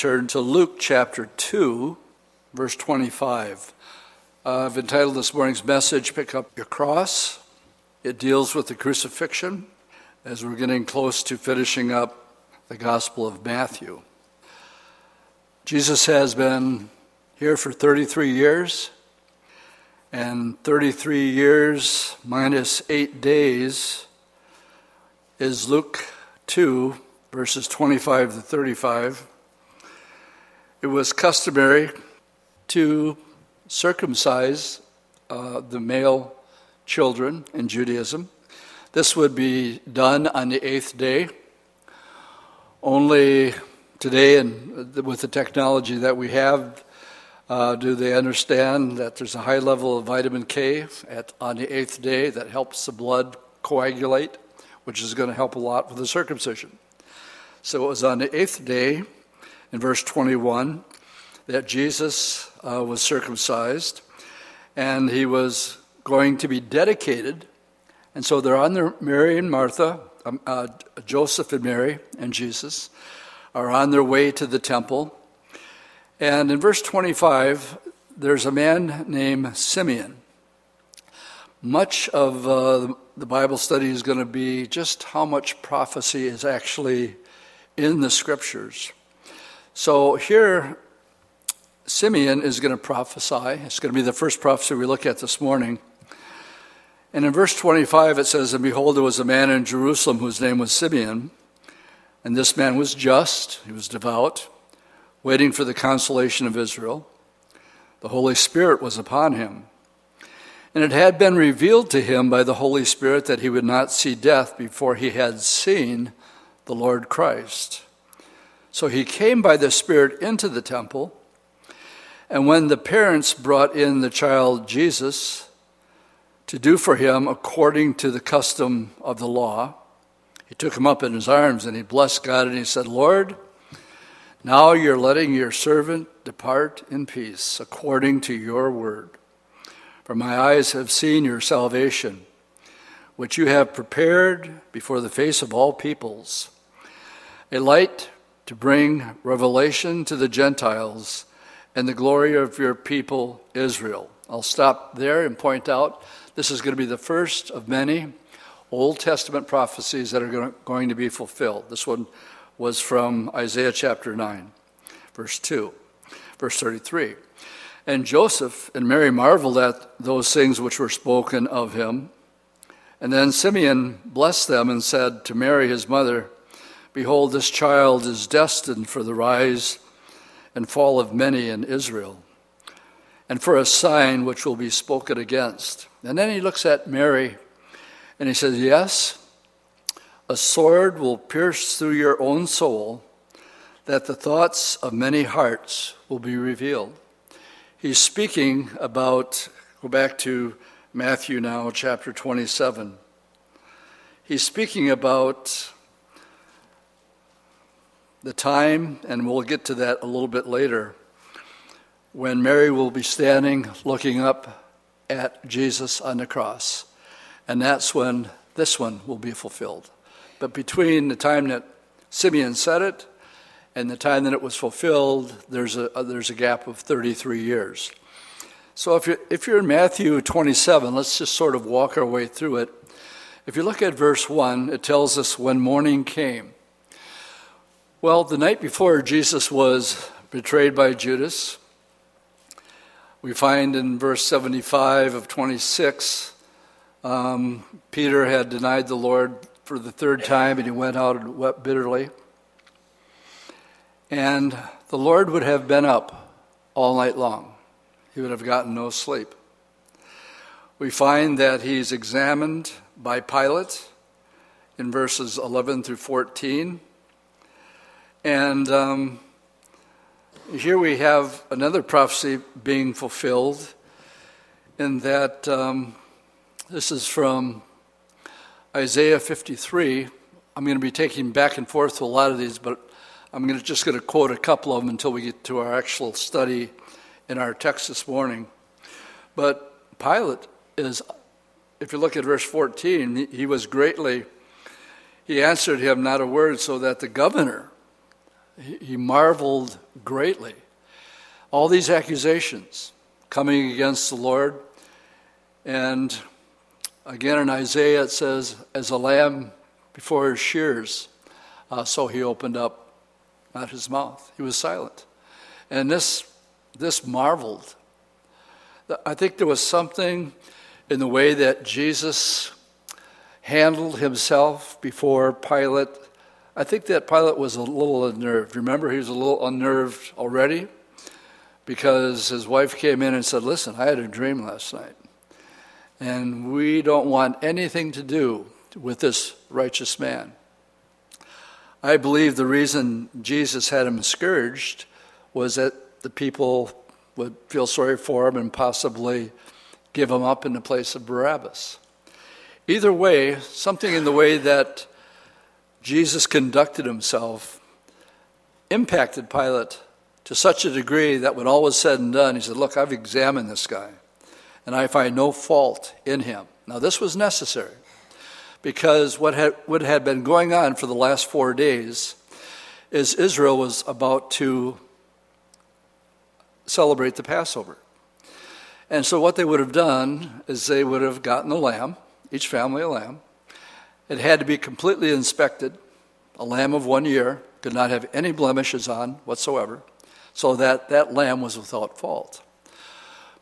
turn to Luke chapter 2, verse 25. Uh, I've entitled this morning's message, Pick Up Your Cross. It deals with the crucifixion as we're getting close to finishing up the Gospel of Matthew. Jesus has been here for 33 years, and 33 years minus eight days is Luke 2, verses 25 to 35. It was customary to circumcise uh, the male children in Judaism. This would be done on the eighth day. Only today, and with the technology that we have, uh, do they understand that there's a high level of vitamin K at, on the eighth day that helps the blood coagulate, which is going to help a lot with the circumcision. So it was on the eighth day, in verse 21, that Jesus uh, was circumcised, and he was going to be dedicated. And so they're on their, Mary and Martha, um, uh, Joseph and Mary and Jesus are on their way to the temple. And in verse 25, there's a man named Simeon. Much of uh, the Bible study is going to be just how much prophecy is actually in the scriptures. So here, Simeon is going to prophesy. It's going to be the first prophecy we look at this morning. And in verse 25, it says, And behold, there was a man in Jerusalem whose name was Simeon. And this man was just, he was devout, waiting for the consolation of Israel. The Holy Spirit was upon him. And it had been revealed to him by the Holy Spirit that he would not see death before he had seen the Lord Christ. So he came by the Spirit into the temple. And when the parents brought in the child Jesus, to do for him according to the custom of the law. He took him up in his arms and he blessed God and he said, Lord, now you're letting your servant depart in peace according to your word. For my eyes have seen your salvation, which you have prepared before the face of all peoples, a light to bring revelation to the Gentiles and the glory of your people Israel. I'll stop there and point out this is going to be the first of many Old Testament prophecies that are going to be fulfilled. This one was from Isaiah chapter 9, verse 2, verse 33. And Joseph and Mary marveled at those things which were spoken of him. And then Simeon blessed them and said to Mary, his mother, Behold, this child is destined for the rise and fall of many in Israel and for a sign which will be spoken against. And then he looks at Mary and he says, Yes, a sword will pierce through your own soul, that the thoughts of many hearts will be revealed. He's speaking about, go back to Matthew now, chapter 27. He's speaking about the time, and we'll get to that a little bit later, when Mary will be standing looking up at Jesus on the cross. And that's when this one will be fulfilled. But between the time that Simeon said it and the time that it was fulfilled, there's a, uh, there's a gap of 33 years. So if you're, if you're in Matthew 27, let's just sort of walk our way through it. If you look at verse 1, it tells us when morning came. Well, the night before Jesus was betrayed by Judas, we find in verse 75 of 26, um, Peter had denied the Lord for the third time and he went out and wept bitterly. And the Lord would have been up all night long, he would have gotten no sleep. We find that he's examined by Pilate in verses 11 through 14. And um, here we have another prophecy being fulfilled, in that um, this is from Isaiah 53. I'm going to be taking back and forth to a lot of these, but I'm going to, just going to quote a couple of them until we get to our actual study in our text this morning. But Pilate is, if you look at verse 14, he was greatly, he answered him not a word, so that the governor he marveled greatly. All these accusations coming against the Lord. And again in Isaiah it says, as a lamb before his shears, uh, so he opened up not his mouth. He was silent. And this, this marveled. I think there was something in the way that Jesus handled himself before Pilate. I think that Pilate was a little unnerved. Remember, he was a little unnerved already because his wife came in and said, Listen, I had a dream last night. And we don't want anything to do with this righteous man. I believe the reason Jesus had him scourged was that the people would feel sorry for him and possibly give him up in the place of Barabbas. Either way, something in the way that Jesus conducted himself impacted Pilate to such a degree that when all was said and done, he said, Look, I've examined this guy, and I find no fault in him. Now, this was necessary because what had, what had been going on for the last four days is Israel was about to celebrate the Passover. And so, what they would have done is they would have gotten a lamb, each family a lamb. It had to be completely inspected, a lamb of one year, could not have any blemishes on whatsoever, so that that lamb was without fault.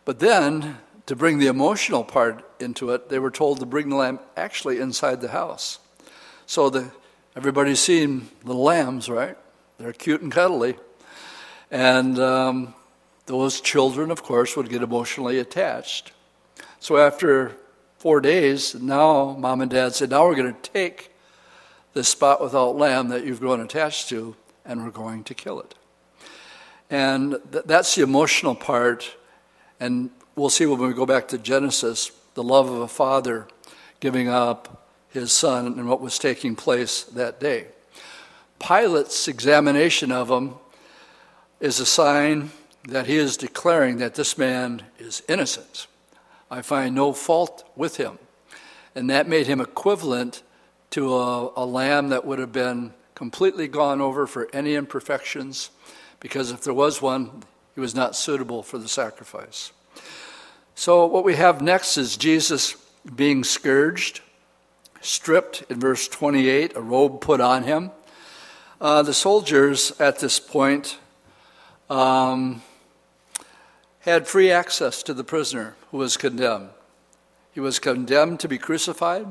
But then, to bring the emotional part into it, they were told to bring the lamb actually inside the house. So the, everybody's seen little lambs, right? They're cute and cuddly. And um, those children, of course, would get emotionally attached. So after four days, now mom and dad said, now we're going to take this spot without lamb that you've grown attached to, and we're going to kill it. And th- that's the emotional part. And we'll see when we go back to Genesis the love of a father giving up his son and what was taking place that day. Pilate's examination of him is a sign that he is declaring that this man is innocent. I find no fault with him. And that made him equivalent to a, a, lamb that would have been completely gone over for any imperfections, because if there was one, he was not suitable for the sacrifice. So, what we have next is Jesus being scourged, stripped in verse 28, a robe put on him. Uh, the soldiers at this point um, had free access to the prisoner who was condemned. He was condemned to be crucified.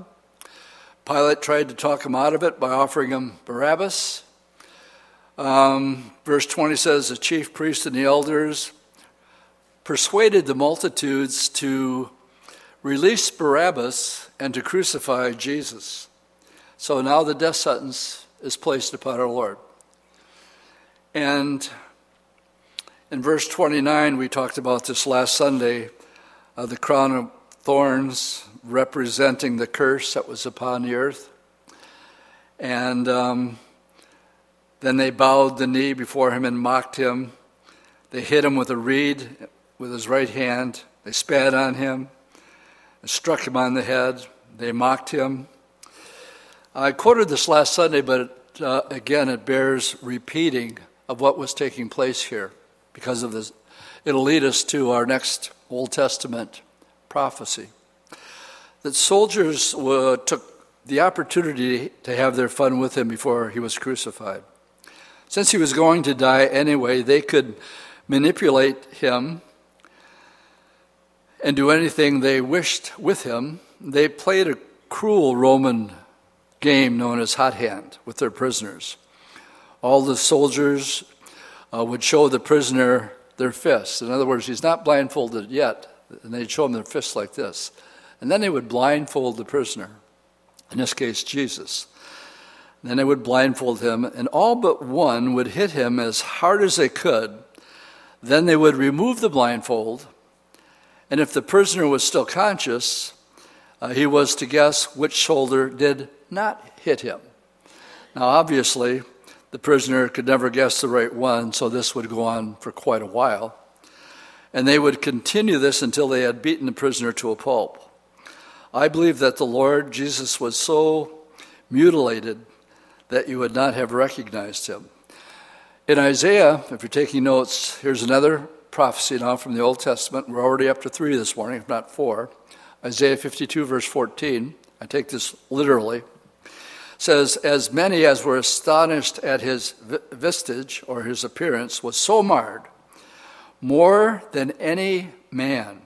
Pilate tried to talk him out of it by offering him Barabbas. Um, verse 20 says the chief priests and the elders persuaded the multitudes to release Barabbas and to crucify Jesus. So now the death sentence is placed upon our Lord. And in verse 29, we talked about this last Sunday uh, the crown of thorns representing the curse that was upon the earth. And um, then they bowed the knee before him and mocked him. They hit him with a reed with his right hand. They spat on him and struck him on the head. They mocked him. I quoted this last Sunday, but uh, again, it bears repeating of what was taking place here because of this. It'll lead us to our next Old Testament prophecy. That soldiers took the opportunity to have their fun with him before he was crucified. Since he was going to die anyway, they could manipulate him and do anything they wished with him. They played a cruel Roman game known as hot hand with their prisoners. All the soldiers uh, would show the prisoner their fists. In other words, he's not blindfolded yet, and they'd show him their fists like this. And then they would blindfold the prisoner, in this case, Jesus. And then they would blindfold him, and all but one would hit him as hard as they could. Then they would remove the blindfold, and if the prisoner was still conscious, uh, he was to guess which shoulder did not hit him. Now, obviously, the prisoner could never guess the right one, so this would go on for quite a while. And they would continue this until they had beaten the prisoner to a pulp. I believe that the Lord Jesus was so mutilated that you would not have recognized him. In Isaiah, if you're taking notes, here's another prophecy now from the Old Testament. We're already up to three this morning, if not four. Isaiah 52, verse 14. I take this literally. Says, As many as were astonished at his vistage or his appearance was so marred, more than any man,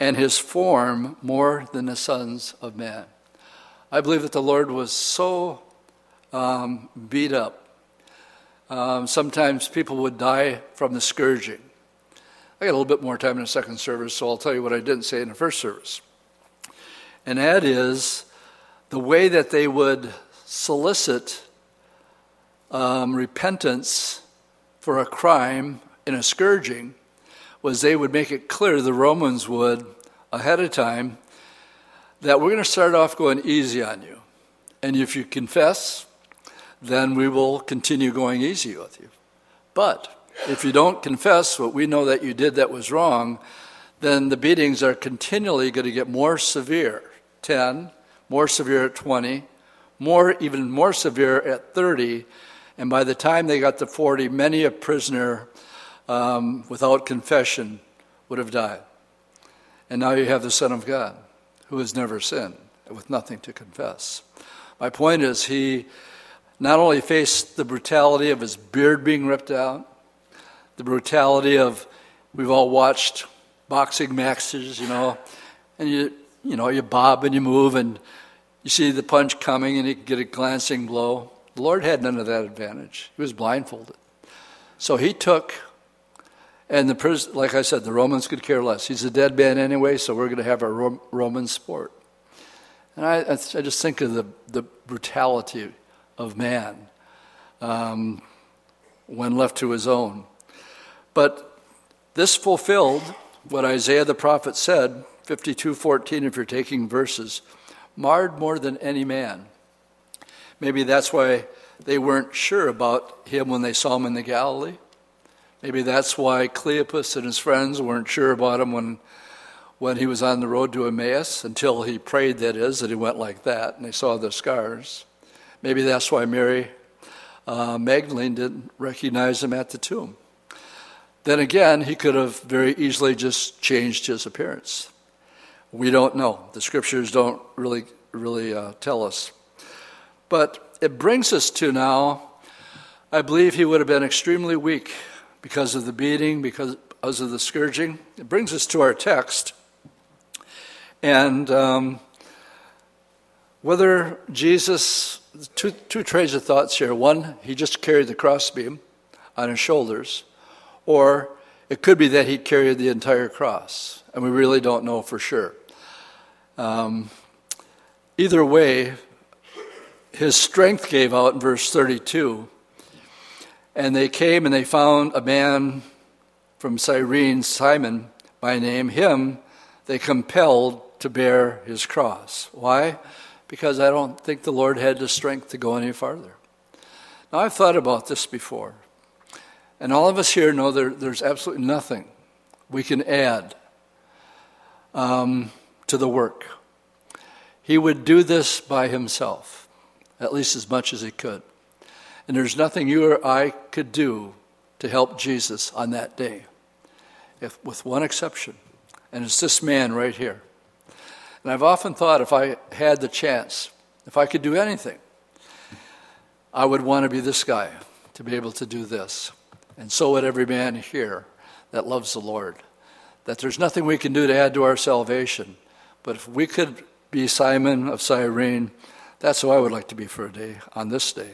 and his form more than the sons of man. I believe that the Lord was so um, beat up um, sometimes people would die from the scourging. I got a little bit more time in the second service, so I'll tell you what I didn't say in the first service. And that is the way that they would solicit um, repentance for a crime in a scourging was they would make it clear, the Romans would, ahead of time, that we're going to start off going easy on you. And if you confess, then we will continue going easy with you. But if you don't confess what we know that you did that was wrong, then the beatings are continually going to get more severe 10, more severe at 20, more, even more severe at 30. And by the time they got to 40, many a prisoner um, without confession would have died. And now you have the Son of God who has never sinned with nothing to confess. My point is, he not only faced the brutality of his beard being ripped out, the brutality of we've all watched boxing matches, you know, and you you know you bob and you move and you see the punch coming and he could get a glancing blow. The Lord had none of that advantage. He was blindfolded, so he took. And the pris- like I said, the Romans could care less. He's a dead man anyway, so we're going to have a Roman sport. And I, I just think of the, the brutality of man um, when left to his own. But this fulfilled what Isaiah the prophet said, 52:14 if you're taking verses, marred more than any man. Maybe that's why they weren't sure about him when they saw him in the Galilee. Maybe that's why Cleopas and his friends weren't sure about him when, when he was on the road to Emmaus, until he prayed, that is, that he went like that, and they saw the scars. Maybe that's why Mary uh, Magdalene didn't recognize him at the tomb. Then again, he could have very easily just changed his appearance. We don't know. The scriptures don't really, really uh, tell us. But it brings us to now, I believe he would have been extremely weak because of the beating, because, of the scourging. It brings us to our text. And um, whether Jesus two, two trains of thoughts here. One, he just carried the crossbeam on his shoulders, or it could be that he carried the entire cross, and we really don't know for sure. Um, either way, his strength gave out in verse 32. And they came and they found a man from Cyrene, Simon by name. Him they compelled to bear his cross. Why? because I don't think the Lord had the strength to go any farther. Now, I've thought about this before, and all of us here know there, there's absolutely nothing we can add um, to the work. He would do this by himself, at least as much as he could. And there's nothing you or I could do to help Jesus on that day, if, with one exception. And it's this man right here. And I've often thought if I had the chance, if I could do anything, I would want to be this guy, to be able to do this. And so would every man here that loves the Lord. That there's nothing we can do to add to our salvation. But if we could be Simon of Cyrene, that's who I would like to be for a day, on this day.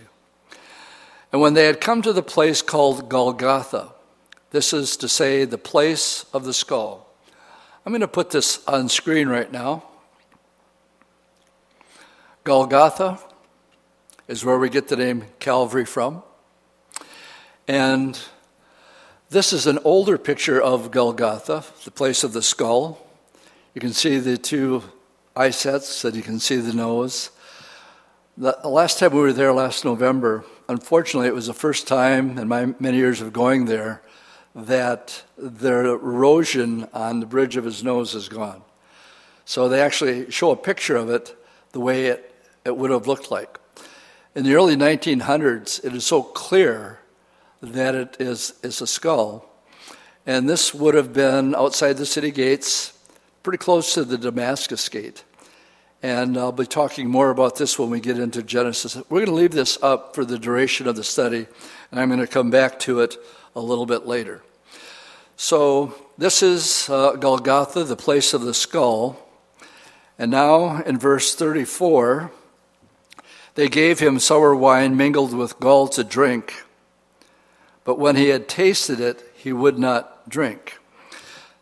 And when they had come to the place called Golgotha, this is to say, the place of the skull. I'm going to put this on screen right now. Golgotha is where we get the name Calvary from. And this is an older picture of Golgotha, the place of the skull. You can see the two eye sets, and you can see the nose. The last time we were there last November, unfortunately, it was the first time in my many years of going there that the erosion on the bridge of his nose is gone. So they actually show a picture of it the way it it would have looked like. In the early 1900s, it is so clear that it is, is a skull. And this would have been outside the city gates, pretty close to the Damascus gate. And I'll be talking more about this when we get into Genesis. We're going to leave this up for the duration of the study, and I'm going to come back to it a little bit later. So, this is uh, Golgotha, the place of the skull. And now in verse 34, they gave him sour wine mingled with gall to drink. But when he had tasted it, he would not drink.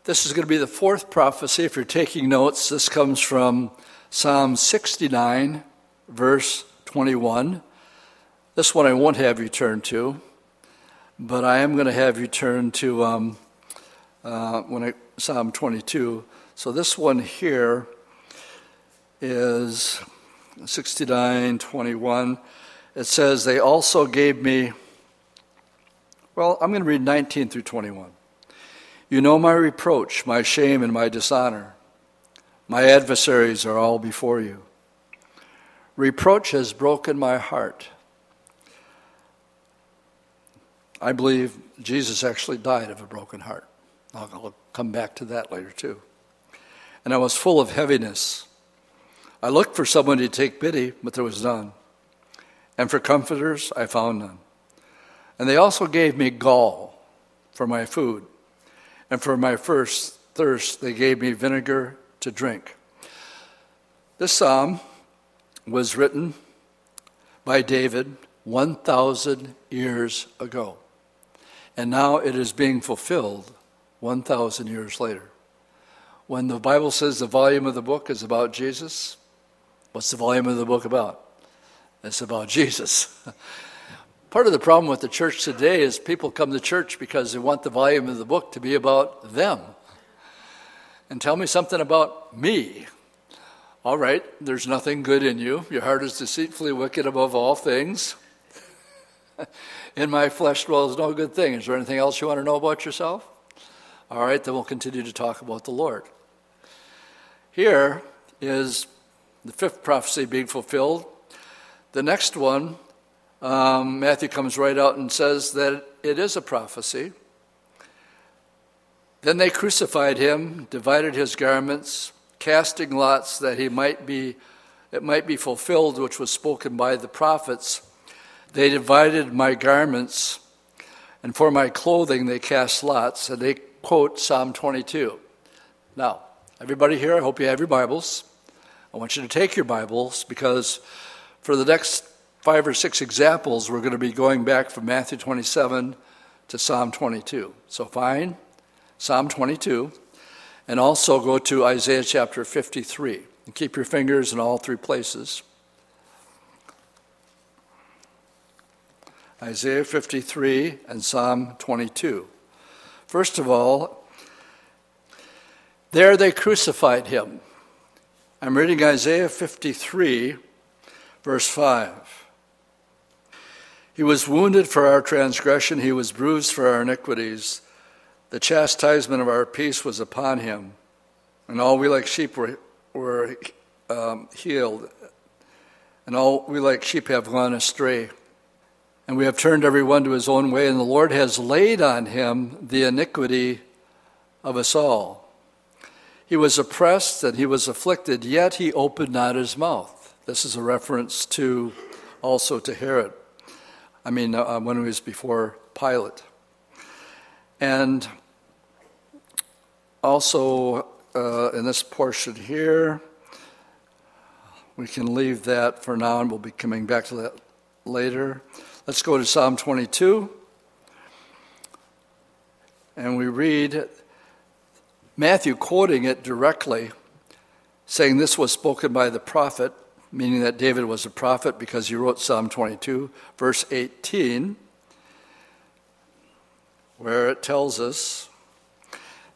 This is going to be the fourth prophecy. If you're taking notes, this comes from Psalm 69, verse 21. This one I won't have you turn to, but I am going to have you turn to um, uh, when I, Psalm 22. So this one here is 69, 21. It says, They also gave me, well, I'm going to read 19 through 21. You know my reproach, my shame, and my dishonor. My adversaries are all before you. Reproach has broken my heart. I believe Jesus actually died of a broken heart. I'll come back to that later too. And I was full of heaviness. I looked for someone to take pity, but there was none. And for comforters, I found none. And they also gave me gall for my food. And for my first thirst, they gave me vinegar to drink. This psalm was written by David 1,000 years ago. And now it is being fulfilled 1,000 years later. When the Bible says the volume of the book is about Jesus, what's the volume of the book about? It's about Jesus. Part of the problem with the church today is people come to church because they want the volume of the book to be about them and tell me something about me. All right, there's nothing good in you. Your heart is deceitfully wicked above all things. in my flesh dwells no good thing. Is there anything else you want to know about yourself? All right, then we'll continue to talk about the Lord. Here is the fifth prophecy being fulfilled. The next one, um, Matthew comes right out and says that it is a prophecy. Then they crucified him, divided his garments, casting lots that he might be it might be fulfilled which was spoken by the prophets. They divided my garments, and for my clothing they cast lots, and they quote Psalm 22. Now, everybody here, I hope you have your Bibles. I want you to take your Bibles because for the next five or six examples, we're going to be going back from Matthew 27 to Psalm 22. So, find Psalm 22, and also go to Isaiah chapter 53. And keep your fingers in all three places. Isaiah 53 and Psalm 22. First of all, there they crucified him. I'm reading Isaiah 53, verse 5. He was wounded for our transgression, he was bruised for our iniquities. The chastisement of our peace was upon him, and all we like sheep were, were um, healed, and all we like sheep have gone astray. And we have turned every one to his own way, and the Lord has laid on him the iniquity of us all. He was oppressed and he was afflicted, yet he opened not his mouth. This is a reference to also to Herod. I mean, uh, when he was before Pilate. And also, uh, in this portion here, we can leave that for now and we'll be coming back to that later. Let's go to Psalm 22. And we read Matthew quoting it directly, saying this was spoken by the prophet, meaning that David was a prophet because he wrote Psalm 22, verse 18, where it tells us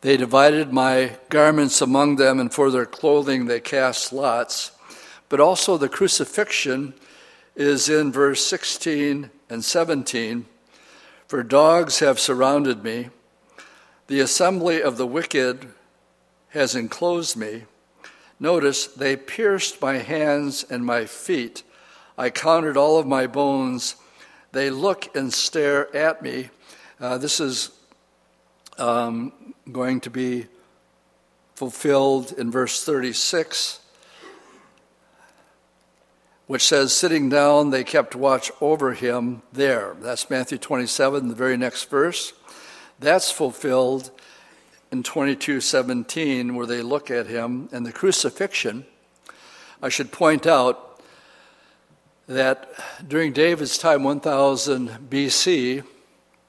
they divided my garments among them, and for their clothing they cast lots. But also the crucifixion is in verse 16 and 17. For dogs have surrounded me, the assembly of the wicked has enclosed me. Notice, they pierced my hands and my feet. I counted all of my bones. They look and stare at me. Uh, this is um, going to be fulfilled in verse 36, which says, Sitting down, they kept watch over him there. That's Matthew 27, the very next verse. That's fulfilled in 22:17 where they look at him and the crucifixion. I should point out that during David's time 1000 BC,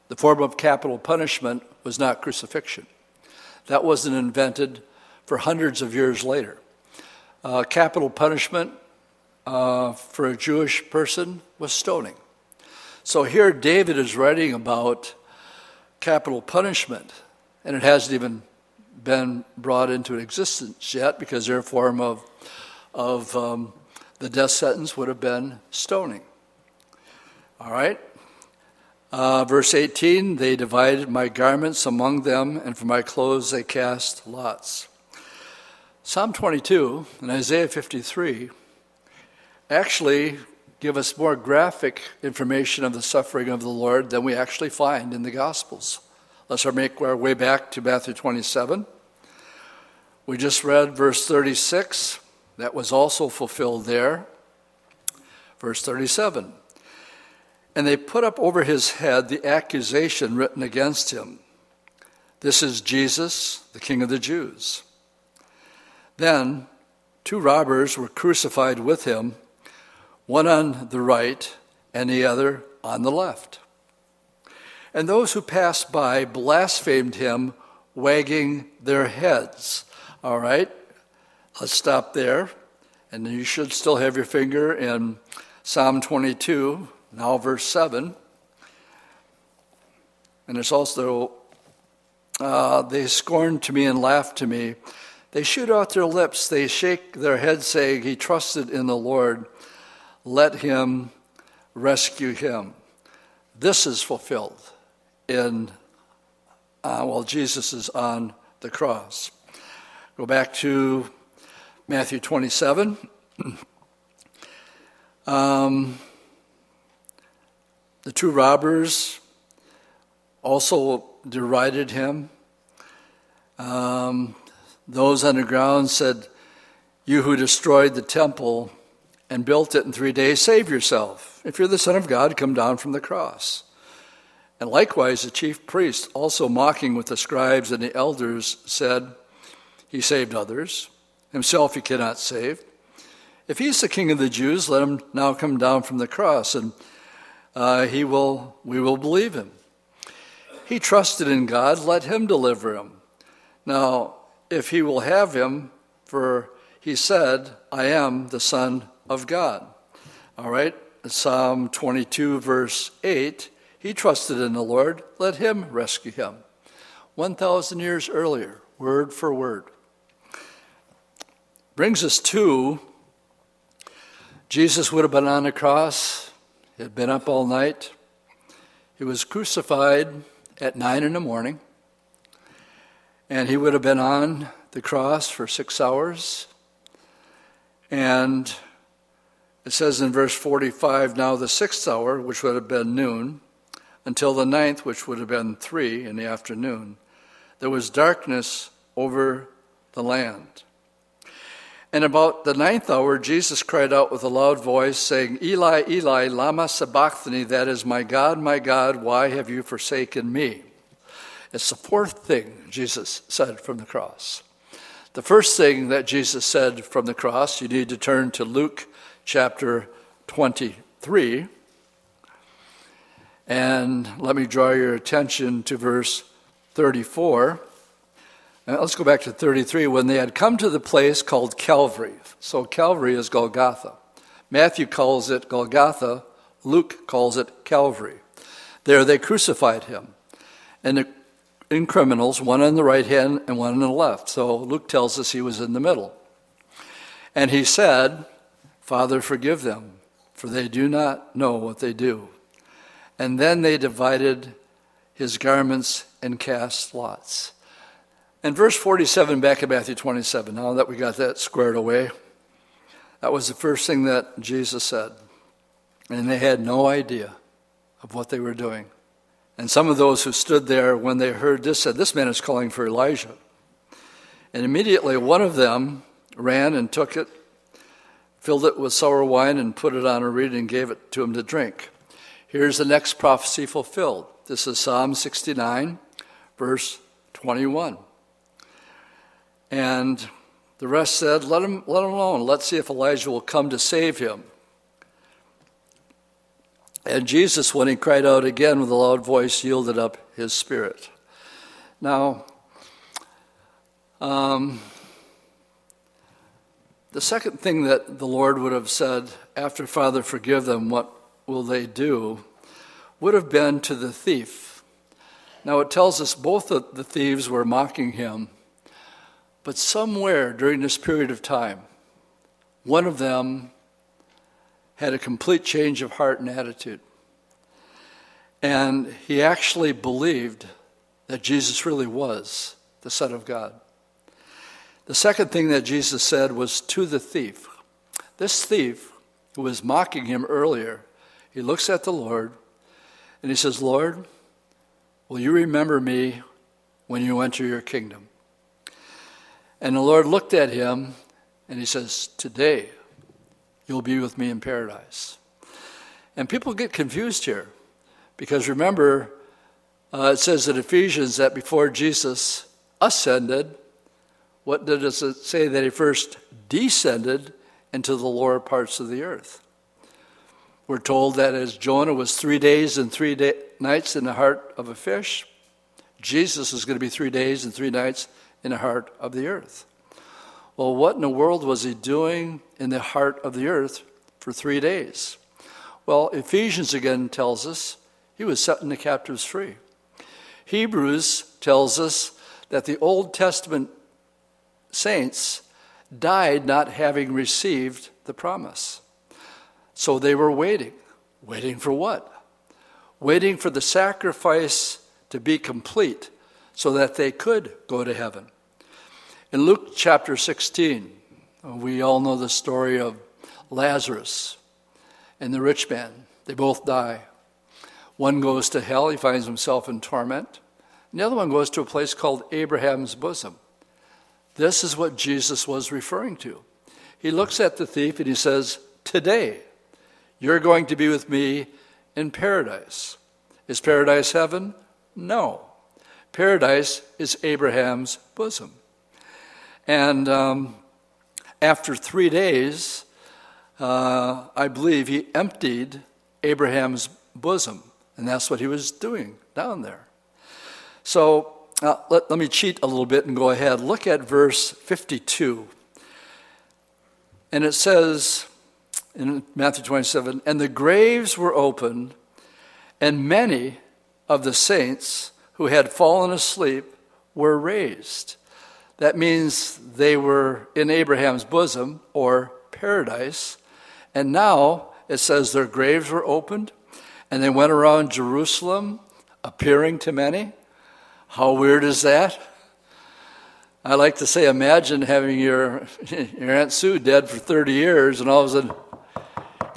the form of capital punishment was not crucifixion. That wasn't invented for hundreds of years later. Uh, capital punishment uh, for a Jewish person was stoning. So here David is writing about capital punishment, and it hasn't even been brought into existence yet because their form of, of um, the death sentence would have been stoning. All right? Uh, verse 18 They divided my garments among them, and for my clothes they cast lots. Psalm 22 and Isaiah 53 actually give us more graphic information of the suffering of the Lord than we actually find in the Gospels. Let's make our way back to Matthew 27. We just read verse 36. That was also fulfilled there. Verse 37. And they put up over his head the accusation written against him This is Jesus, the King of the Jews. Then two robbers were crucified with him, one on the right and the other on the left. And those who passed by blasphemed him, wagging their heads. All right, let's stop there. And you should still have your finger in Psalm 22, now, verse 7. And it's also, uh, they scorned to me and laughed to me. They shoot out their lips, they shake their heads, saying, He trusted in the Lord. Let him rescue him. This is fulfilled in uh, while Jesus is on the cross. Go back to Matthew 27. um, the two robbers also derided him. Um, those underground said, You who destroyed the temple and built it in three days, save yourself. If you're the Son of God, come down from the cross. And likewise, the chief priest, also mocking with the scribes and the elders, said, He saved others, himself he cannot save. If he's the king of the Jews, let him now come down from the cross, and uh, he will, we will believe him. He trusted in God, let him deliver him. Now, if he will have him, for he said, I am the Son of God. All right, Psalm 22, verse 8 he trusted in the Lord, let him rescue him. 1,000 years earlier, word for word. Brings us to Jesus would have been on the cross, he had been up all night. He was crucified at 9 in the morning, and he would have been on the cross for six hours. And it says in verse 45 now the sixth hour, which would have been noon, until the ninth, which would have been three in the afternoon, there was darkness over the land. And about the ninth hour, Jesus cried out with a loud voice, saying, Eli, Eli, Lama Sabachthani, that is, my God, my God, why have you forsaken me? It's the fourth thing Jesus said from the cross. The first thing that Jesus said from the cross, you need to turn to Luke chapter 23. And let me draw your attention to verse 34. And let's go back to 33. When they had come to the place called Calvary, so Calvary is Golgotha. Matthew calls it Golgotha, Luke calls it Calvary. There they crucified him. And in criminals, one on the right hand and one on the left. So Luke tells us he was in the middle. And he said, Father, forgive them, for they do not know what they do. And then they divided his garments and cast lots. And verse 47 back in Matthew 27, now that we got that squared away, that was the first thing that Jesus said. And they had no idea of what they were doing. And some of those who stood there when they heard this said, This man is calling for Elijah. And immediately one of them ran and took it, filled it with sour wine, and put it on a reed and gave it to him to drink. Here's the next prophecy fulfilled. This is Psalm 69, verse 21. And the rest said, Let him, let him alone. Let's see if Elijah will come to save him. And Jesus, when he cried out again with a loud voice, yielded up his spirit. Now, um, the second thing that the Lord would have said after, Father, forgive them, what will they do? would have been to the thief. Now, it tells us both of the thieves were mocking him, but somewhere during this period of time, one of them had a complete change of heart and attitude. And he actually believed that Jesus really was the Son of God. The second thing that Jesus said was to the thief. This thief, who was mocking him earlier, he looks at the Lord and he says, Lord, will you remember me when you enter your kingdom? And the Lord looked at him and he says, Today you'll be with me in paradise. And people get confused here because remember, uh, it says in Ephesians that before Jesus ascended, what does it say? That he first descended into the lower parts of the earth. We're told that as Jonah was three days and three day, nights in the heart of a fish, Jesus is going to be three days and three nights in the heart of the earth. Well, what in the world was he doing in the heart of the earth for three days? Well, Ephesians again tells us he was setting the captives free. Hebrews tells us that the Old Testament saints died not having received the promise. So they were waiting. Waiting for what? Waiting for the sacrifice to be complete so that they could go to heaven. In Luke chapter 16, we all know the story of Lazarus and the rich man. They both die. One goes to hell, he finds himself in torment. The other one goes to a place called Abraham's bosom. This is what Jesus was referring to. He looks at the thief and he says, Today, you're going to be with me in paradise. Is paradise heaven? No. Paradise is Abraham's bosom. And um, after three days, uh, I believe he emptied Abraham's bosom. And that's what he was doing down there. So uh, let, let me cheat a little bit and go ahead. Look at verse 52. And it says, in Matthew 27, and the graves were opened, and many of the saints who had fallen asleep were raised. That means they were in Abraham's bosom or paradise. And now it says their graves were opened, and they went around Jerusalem appearing to many. How weird is that? I like to say, imagine having your, your Aunt Sue dead for 30 years, and all of a sudden,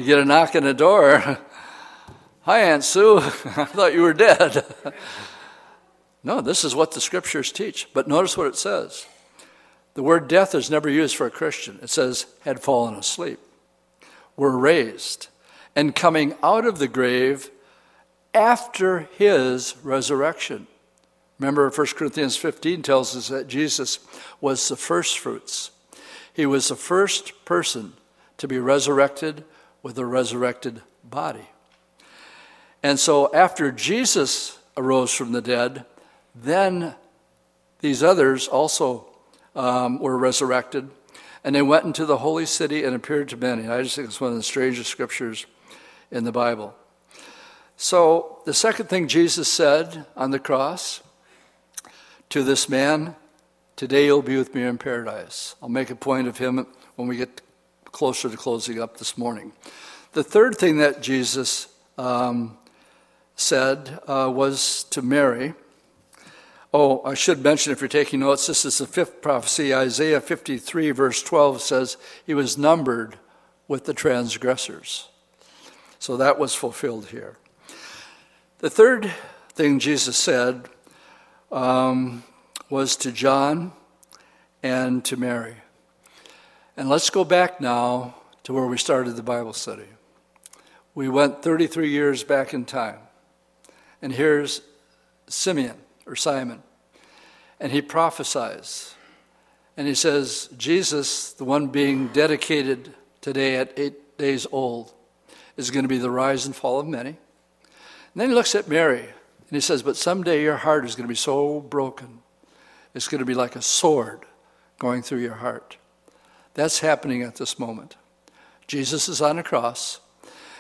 you get a knock on the door. Hi, Aunt Sue. I thought you were dead. no, this is what the scriptures teach. But notice what it says. The word death is never used for a Christian. It says, had fallen asleep, were raised, and coming out of the grave after his resurrection. Remember, 1 Corinthians 15 tells us that Jesus was the first fruits. He was the first person to be resurrected with a resurrected body. And so after Jesus arose from the dead, then these others also um, were resurrected, and they went into the holy city and appeared to many. I just think it's one of the strangest scriptures in the Bible. So, the second thing Jesus said on the cross to this man, Today you'll be with me in paradise. I'll make a point of him when we get closer to closing up this morning. The third thing that Jesus um, said uh, was to Mary. Oh, I should mention if you're taking notes, this is the fifth prophecy. Isaiah 53, verse 12 says, He was numbered with the transgressors. So that was fulfilled here. The third thing Jesus said um, was to John and to Mary. And let's go back now to where we started the Bible study. We went 33 years back in time. And here's Simeon, or Simon. And he prophesies. And he says, Jesus, the one being dedicated today at eight days old, is going to be the rise and fall of many. And then he looks at Mary and he says, But someday your heart is going to be so broken, it's going to be like a sword going through your heart. That's happening at this moment. Jesus is on a cross,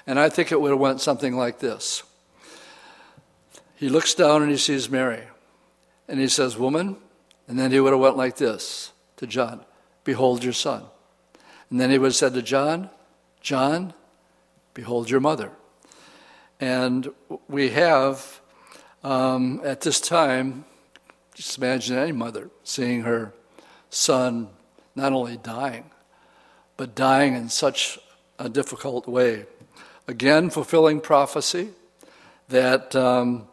and I think it would have went something like this. He looks down and he sees Mary, and he says, "Woman," and then he would have went like this to John, "Behold your son." And then he would have said to John, "John, behold your mother." And we have um, at this time, just imagine any mother seeing her son not only dying, but dying in such a difficult way. Again, fulfilling prophecy that um,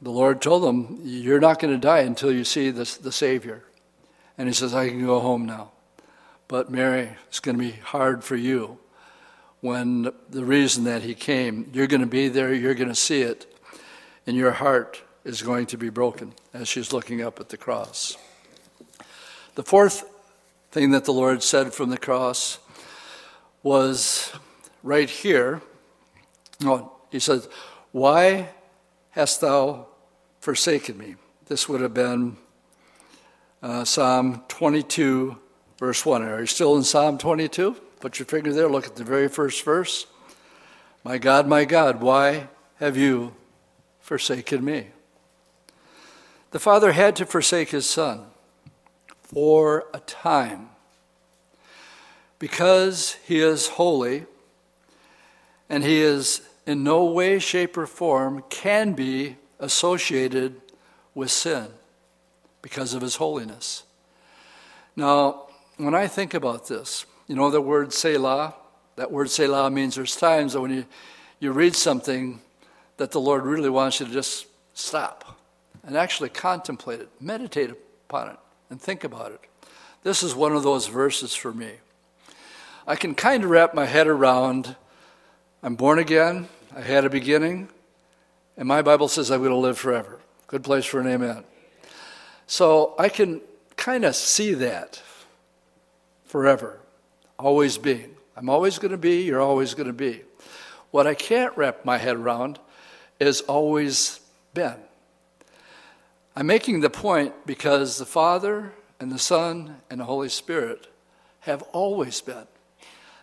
the Lord told them, You're not going to die until you see this, the Savior. And he says, I can go home now. But Mary, it's going to be hard for you when the reason that he came, you're going to be there, you're going to see it, and your heart is going to be broken as she's looking up at the cross. The fourth thing that the Lord said from the cross was right here. No, he says, Why hast thou forsaken me? This would have been uh, Psalm 22, verse 1. Are you still in Psalm 22? Put your finger there, look at the very first verse. My God, my God, why have you forsaken me. The father had to forsake his son for a time because he is holy and he is in no way, shape, or form can be associated with sin because of his holiness. Now, when I think about this, you know the word Selah? That word Selah means there's times that when you, you read something that the Lord really wants you to just stop and actually contemplate it, meditate upon it, and think about it. This is one of those verses for me. I can kind of wrap my head around I'm born again, I had a beginning, and my Bible says I'm going to live forever. Good place for an amen. So I can kind of see that forever, always being. I'm always going to be, you're always going to be. What I can't wrap my head around is always been. I'm making the point because the Father and the Son and the Holy Spirit have always been.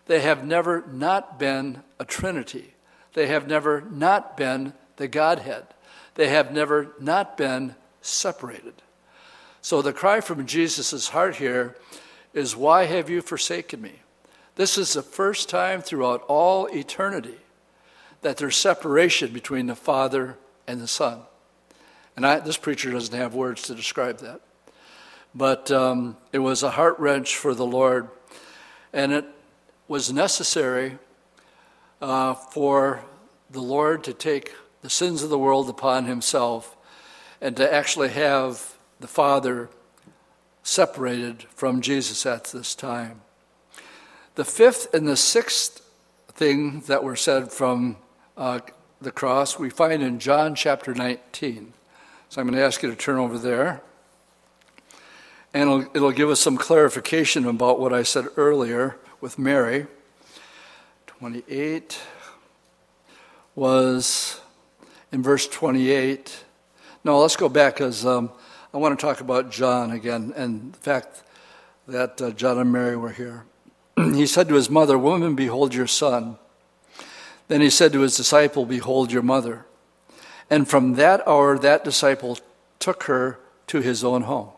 They have never not been a Trinity. They have never not been the Godhead. They have never not been separated. So the cry from Jesus' heart here is, Why have you forsaken me? This is the first time throughout all eternity that there's separation between the Father and the Son. And I, this preacher doesn't have words to describe that. But um, it was a heart wrench for the Lord. And it was necessary uh, for the Lord to take the sins of the world upon himself and to actually have the Father separated from Jesus at this time. The fifth and the sixth thing that were said from uh, the cross we find in John chapter 19. So I'm going to ask you to turn over there. And it'll, it'll give us some clarification about what I said earlier with Mary. 28 was in verse 28. No, let's go back because um, I want to talk about John again and the fact that uh, John and Mary were here. he said to his mother, Woman, behold your son. Then he said to his disciple, Behold your mother. And from that hour, that disciple took her to his own home.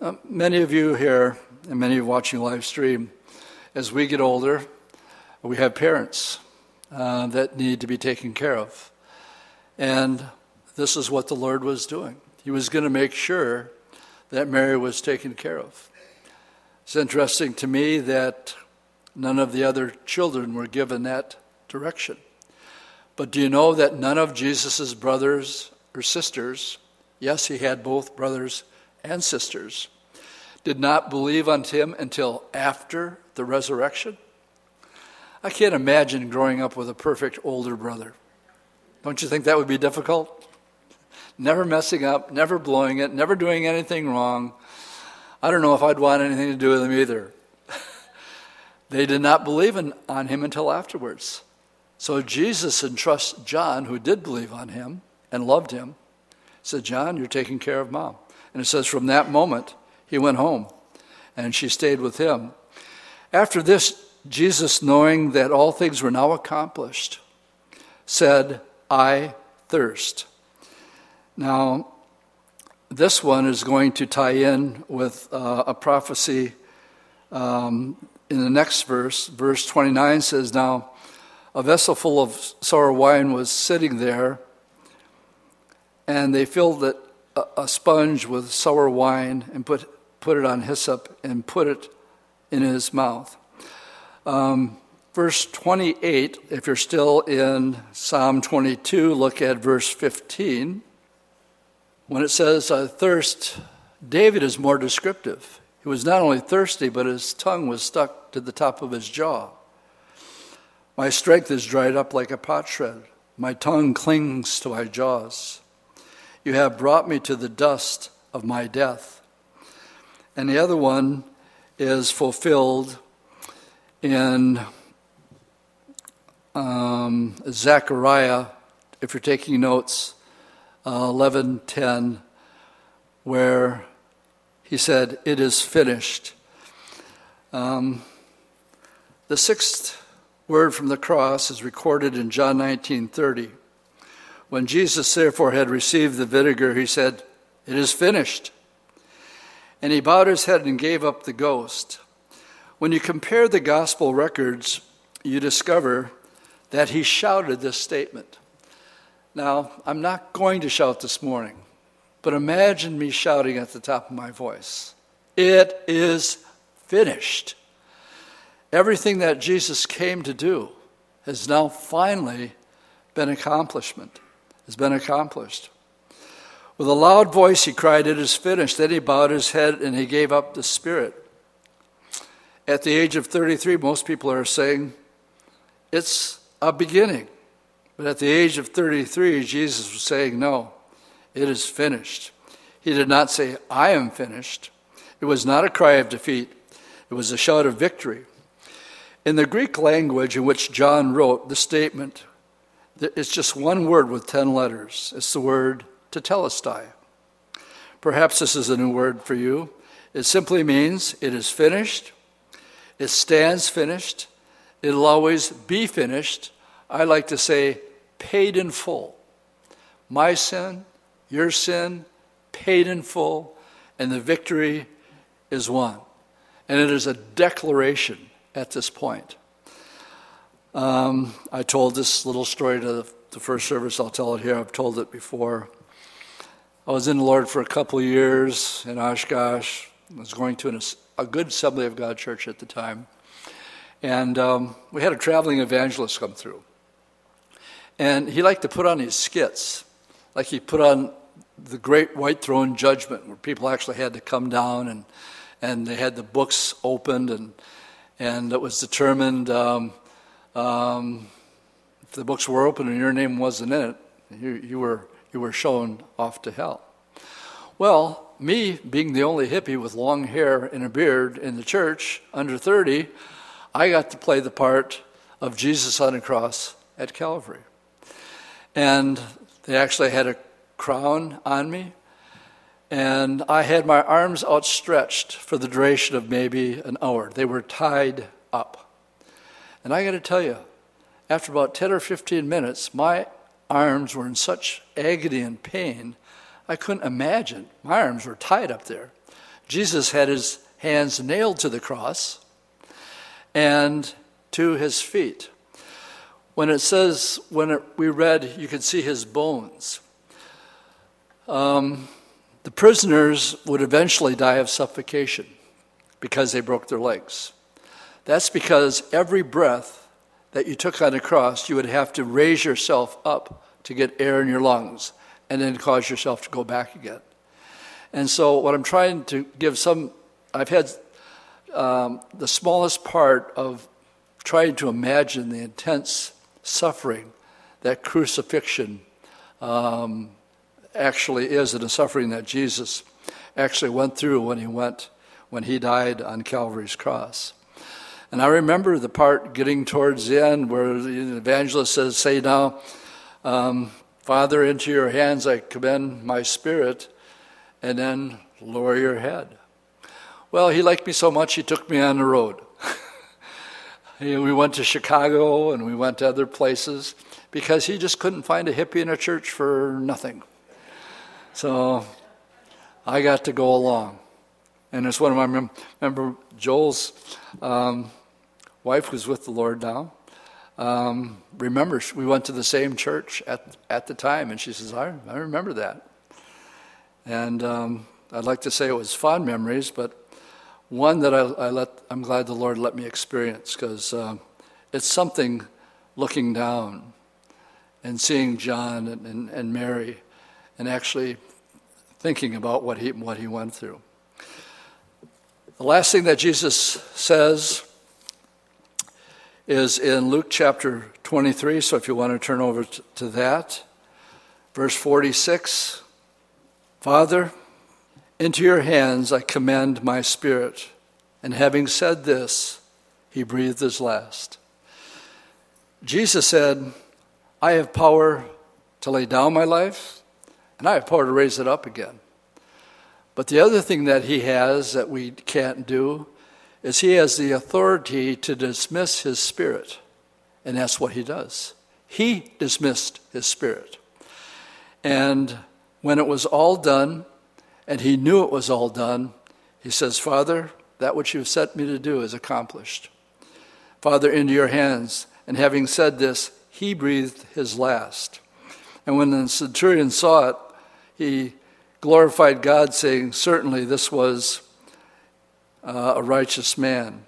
Uh, many of you here, and many of you watching live stream, as we get older, we have parents uh, that need to be taken care of. And this is what the Lord was doing. He was going to make sure that Mary was taken care of. It's interesting to me that none of the other children were given that direction. But do you know that none of Jesus' brothers or sisters, yes, he had both brothers and sisters, did not believe unto him until after the resurrection? I can't imagine growing up with a perfect older brother. Don't you think that would be difficult? Never messing up, never blowing it, never doing anything wrong. I don't know if I'd want anything to do with him either. they did not believe in, on him until afterwards. So Jesus entrusts John, who did believe on him and loved him, said, John, you're taking care of mom. And it says, from that moment, he went home and she stayed with him. After this, Jesus, knowing that all things were now accomplished, said, I thirst. Now, this one is going to tie in with uh, a prophecy um, in the next verse. Verse 29 says, Now, a vessel full of sour wine was sitting there, and they filled it, a, a sponge with sour wine and put, put it on hyssop and put it in his mouth. Um, verse 28, if you're still in Psalm 22, look at verse 15. When it says, I thirst, David is more descriptive. He was not only thirsty, but his tongue was stuck to the top of his jaw. My strength is dried up like a potsherd. My tongue clings to my jaws. You have brought me to the dust of my death. And the other one is fulfilled in um, Zechariah, if you're taking notes, uh, 11:10, where he said, "It is finished." Um, the sixth word from the cross is recorded in John 19:30. When Jesus therefore had received the vinegar, he said, "It is finished." And he bowed his head and gave up the ghost. When you compare the gospel records, you discover that he shouted this statement. Now, I'm not going to shout this morning, but imagine me shouting at the top of my voice. It is finished. Everything that Jesus came to do has now finally been accomplishment, has been accomplished. With a loud voice, he cried, It is finished. Then he bowed his head and he gave up the spirit. At the age of 33, most people are saying it's a beginning. But at the age of 33, Jesus was saying, No, it is finished. He did not say, I am finished. It was not a cry of defeat, it was a shout of victory. In the Greek language in which John wrote the statement, it's just one word with 10 letters. It's the word tetelestai. Perhaps this is a new word for you. It simply means it is finished it stands finished. It'll always be finished. I like to say, paid in full. My sin, your sin, paid in full, and the victory is won. And it is a declaration at this point. Um, I told this little story to the, first service. I'll tell it here. I've told it before. I was in the Lord for a couple of years in Oshkosh. I was going to an a good Assembly of God church at the time. And um, we had a traveling evangelist come through. And he liked to put on these skits, like he put on the Great White Throne Judgment, where people actually had to come down and, and they had the books opened, and, and it was determined um, um, if the books were open and your name wasn't in it, you, you, were, you were shown off to hell. Well, me being the only hippie with long hair and a beard in the church, under 30, I got to play the part of Jesus on a cross at Calvary. And they actually had a crown on me, and I had my arms outstretched for the duration of maybe an hour. They were tied up. And I got to tell you, after about 10 or 15 minutes, my arms were in such agony and pain I couldn't imagine. My arms were tied up there. Jesus had his hands nailed to the cross and to his feet. When it says, when it, we read, you could see his bones. Um, the prisoners would eventually die of suffocation because they broke their legs. That's because every breath that you took on a cross, you would have to raise yourself up to get air in your lungs and then cause yourself to go back again. And so, what I'm trying to give some, I've had um, the smallest part of trying to imagine the intense suffering that crucifixion um, actually is, and the suffering that Jesus actually went through when he went, when he died on Calvary's cross. And I remember the part getting towards the end where the evangelist says, Say now, um, Father, into your hands I commend my spirit, and then lower your head. Well, he liked me so much, he took me on the road. we went to Chicago and we went to other places because he just couldn't find a hippie in a church for nothing. So I got to go along. And it's one of my, remember Joel's um, wife was with the Lord now. Um, remember, we went to the same church at, at the time, and she says, I, I remember that. And um, I'd like to say it was fond memories, but one that I, I let, I'm glad the Lord let me experience because uh, it's something looking down and seeing John and, and, and Mary and actually thinking about what he, what he went through. The last thing that Jesus says is in Luke chapter 23. So if you want to turn over to that, verse 46 Father, into your hands I commend my spirit. And having said this, he breathed his last. Jesus said, I have power to lay down my life, and I have power to raise it up again. But the other thing that he has that we can't do is he has the authority to dismiss his spirit. And that's what he does. He dismissed his spirit. And when it was all done, and he knew it was all done, he says, Father, that which you've set me to do is accomplished. Father, into your hands. And having said this, he breathed his last. And when the centurion saw it, he glorified God, saying, Certainly this was uh, a righteous man.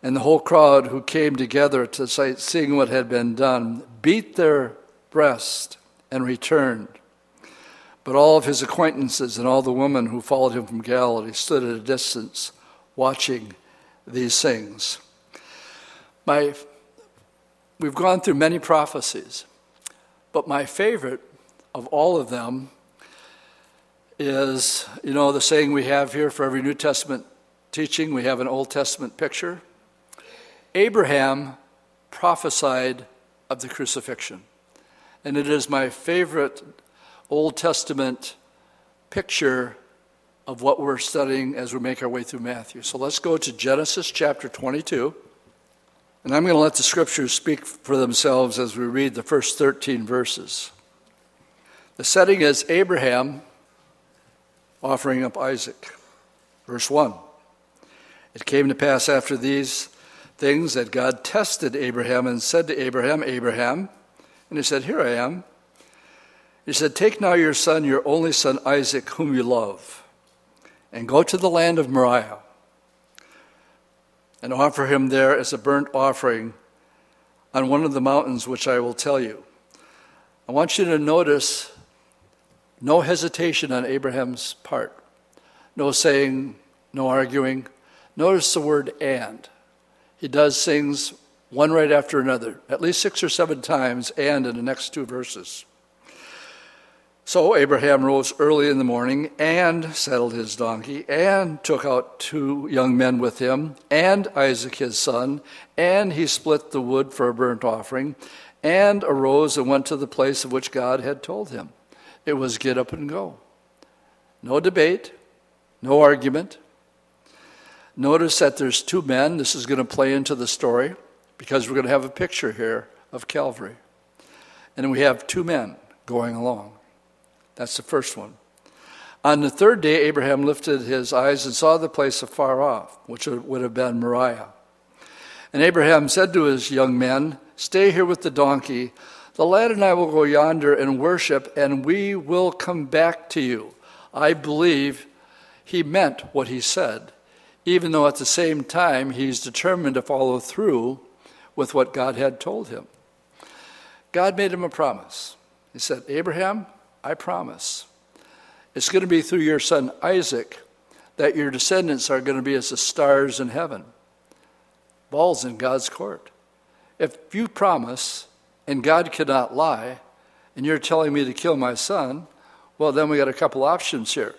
And the whole crowd who came together to sight, seeing what had been done, beat their breast and returned. But all of his acquaintances and all the women who followed him from Galilee stood at a distance watching these things. My, we've gone through many prophecies, but my favorite of all of them is, you know, the saying we have here for every New Testament teaching, we have an Old Testament picture. Abraham prophesied of the crucifixion. And it is my favorite Old Testament picture of what we're studying as we make our way through Matthew. So let's go to Genesis chapter 22. And I'm going to let the scriptures speak for themselves as we read the first 13 verses. The setting is Abraham offering up Isaac. Verse 1. It came to pass after these things that God tested Abraham and said to Abraham, Abraham, and he said, Here I am. He said, Take now your son, your only son Isaac, whom you love, and go to the land of Moriah, and offer him there as a burnt offering on one of the mountains which I will tell you. I want you to notice no hesitation on Abraham's part, no saying, no arguing, Notice the word and. He does things one right after another, at least six or seven times, and in the next two verses. So Abraham rose early in the morning and saddled his donkey and took out two young men with him and Isaac his son, and he split the wood for a burnt offering and arose and went to the place of which God had told him. It was get up and go. No debate, no argument, Notice that there's two men. This is going to play into the story because we're going to have a picture here of Calvary. And we have two men going along. That's the first one. On the third day, Abraham lifted his eyes and saw the place afar off, which would have been Moriah. And Abraham said to his young men, Stay here with the donkey. The lad and I will go yonder and worship, and we will come back to you. I believe he meant what he said even though at the same time he's determined to follow through with what God had told him. God made him a promise. He said, Abraham, I promise. It's going to be through your son Isaac that your descendants are going to be as the stars in heaven. Ball's in God's court. If you promise and God cannot lie, and you're telling me to kill my son, well, then we got a couple options here.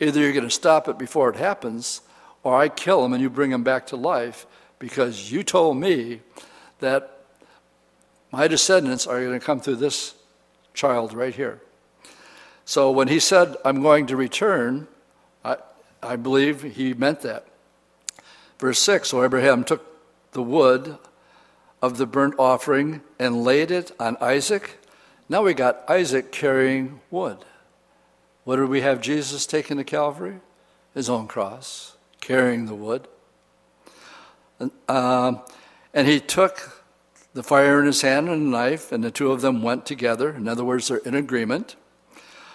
Either you're going to stop it before it happens, or I kill him and you bring him back to life because you told me that my descendants are going to come through this child right here. So when he said, I'm going to return, I, I believe he meant that. Verse 6 So Abraham took the wood of the burnt offering and laid it on Isaac. Now we got Isaac carrying wood. What did we have Jesus taking to Calvary? His own cross, carrying the wood. And, um, and he took the fire in his hand and a knife, and the two of them went together. In other words, they're in agreement.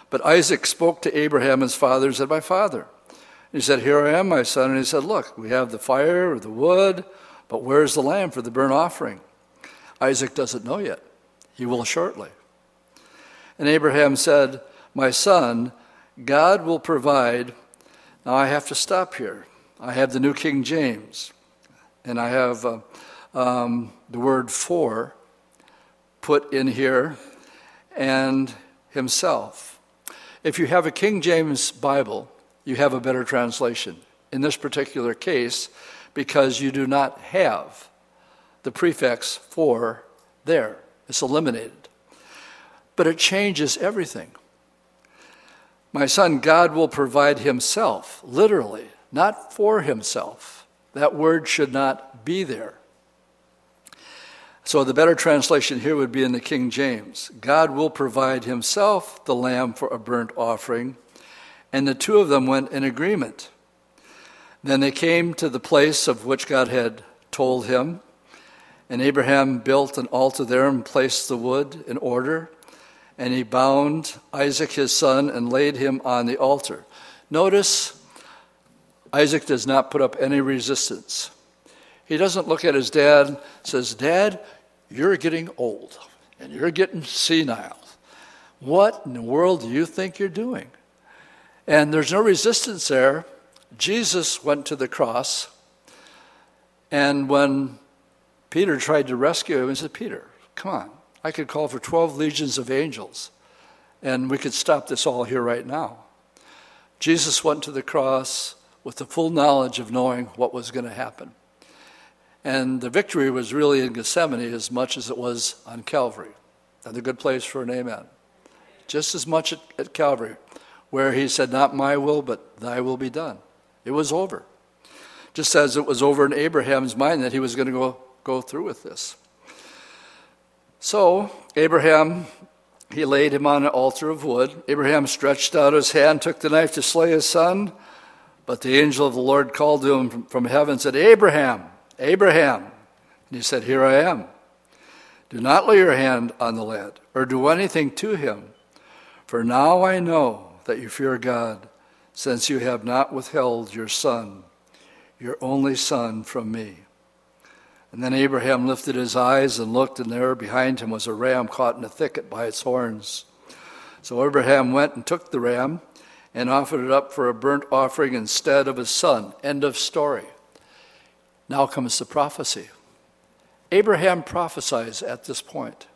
But Isaac spoke to Abraham, his father, and said, My father. He said, Here I am, my son. And he said, Look, we have the fire or the wood, but where's the lamb for the burnt offering? Isaac doesn't know yet. He will shortly. And Abraham said, My son, God will provide. Now I have to stop here. I have the New King James, and I have uh, um, the word for put in here, and himself. If you have a King James Bible, you have a better translation. In this particular case, because you do not have the prefix for there, it's eliminated. But it changes everything. My son, God will provide himself, literally, not for himself. That word should not be there. So the better translation here would be in the King James God will provide himself the lamb for a burnt offering. And the two of them went in agreement. Then they came to the place of which God had told him. And Abraham built an altar there and placed the wood in order. And he bound Isaac his son and laid him on the altar. Notice, Isaac does not put up any resistance. He doesn't look at his dad says, Dad, you're getting old and you're getting senile. What in the world do you think you're doing? And there's no resistance there. Jesus went to the cross, and when Peter tried to rescue him, he said, Peter, come on. I could call for 12 legions of angels, and we could stop this all here right now. Jesus went to the cross with the full knowledge of knowing what was going to happen. And the victory was really in Gethsemane as much as it was on Calvary. And Another good place for an amen. Just as much at, at Calvary, where he said, Not my will, but thy will be done. It was over. Just as it was over in Abraham's mind that he was going to go, go through with this. So, Abraham, he laid him on an altar of wood. Abraham stretched out his hand, took the knife to slay his son. But the angel of the Lord called to him from, heaven and said, Abraham, Abraham. And he said, Here I am. Do not lay your hand on the lad or do anything to him, for now I know that you fear God, since you have not withheld your son, your only son, from me. And then Abraham lifted his eyes and looked, and there behind him was a ram caught in a thicket by its horns. So Abraham went and took the ram and offered it up for a burnt offering instead of his son. End of story. Now comes the prophecy. Abraham prophesies at this point.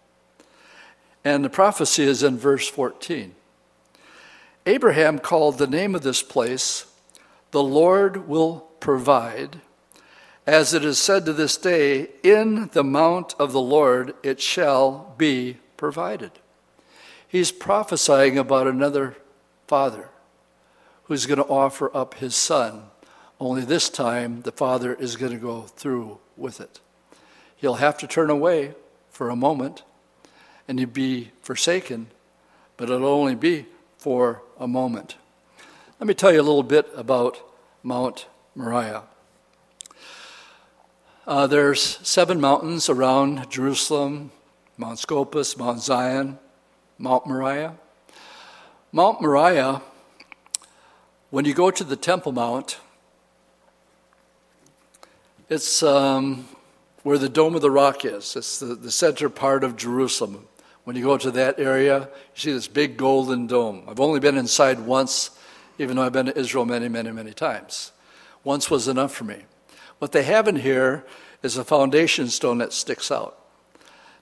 And the prophecy is in verse 14. Abraham called the name of this place, The Lord Will Provide. As it is said to this day, In the mount of the Lord it shall be provided. He's prophesying about another father who's going to offer up his son only this time, the Father is going to go through with it. He'll have to turn away for a moment and he'll be forsaken, but it'll only be for a moment. Let me tell you a little bit about Mount Moriah. Uh, there's seven mountains around Jerusalem Mount Scopus, Mount Zion, Mount Moriah. Mount Moriah, when you go to the Temple Mount, it's um, where the Dome of the Rock is. It's the, the center part of Jerusalem. When you go to that area, you see this big golden dome. I've only been inside once, even though I've been to Israel many, many, many times. Once was enough for me. What they have in here is a foundation stone that sticks out.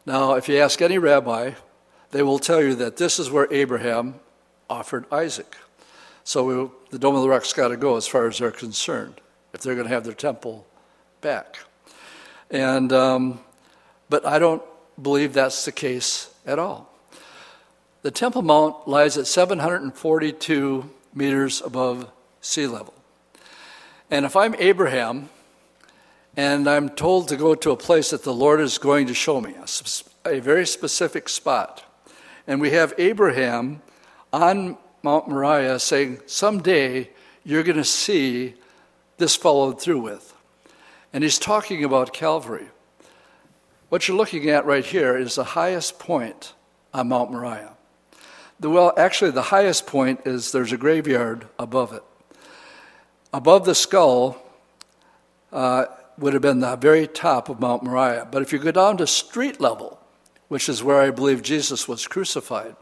Now, if you ask any rabbi, they will tell you that this is where Abraham offered Isaac. So we, the Dome of the Rock's got to go as far as they're concerned, if they're going to have their temple back. And, um, but I don't believe that's the case at all. The Temple Mount lies at 742 meters above sea level. And if I'm Abraham and I'm told to go to a place that the Lord is going to show me, a, very specific spot, and we have Abraham on Mount Moriah saying, Someday you're going to see this followed through with. And he's talking about Calvary. What you're looking at right here is the highest point on Mount Moriah. The, well, actually, the highest point is there's a graveyard above it. Above the skull uh, would have been the very top of Mount Moriah. But if you go down to street level, which is where I believe Jesus was crucified,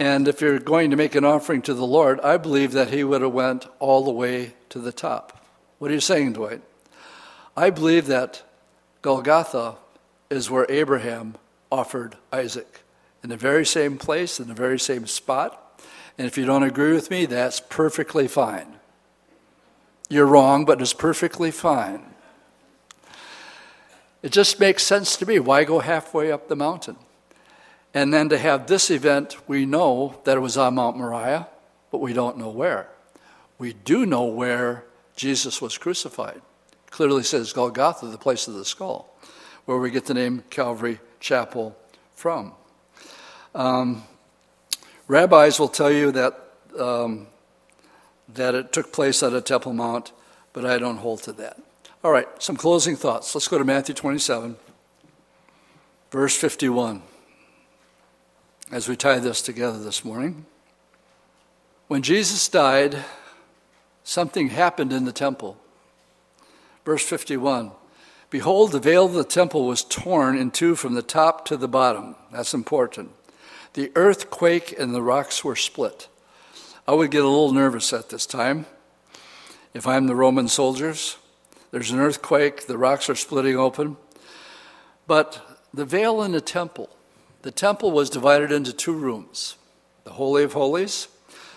and if you're going to make an offering to the Lord, I believe that he would have went all the way to the top. What are you saying, Dwight? I believe that Golgotha is where Abraham offered Isaac, in the very same place, in the very same spot. And if you don't agree with me, that's perfectly fine. You're wrong, but it's perfectly fine. It just makes sense to me. Why go halfway up the mountain? And then to have this event, we know that it was on Mount Moriah, but we don't know where. We do know where Jesus was crucified. Clearly says Golgotha, the place of the skull, where we get the name Calvary Chapel from. Um, rabbis will tell you that, um, that it took place at a Temple Mount, but I don't hold to that. All right, some closing thoughts. Let's go to Matthew 27, verse 51 as we tie this together this morning. When Jesus died, something happened in the temple. Verse 51 Behold, the veil of the temple was torn in two from the top to the bottom. That's important. The earth quaked and the rocks were split. I would get a little nervous at this time. If I'm the Roman soldiers, there's an earthquake, the rocks are splitting open. But the veil in the temple the temple was divided into two rooms the Holy of Holies.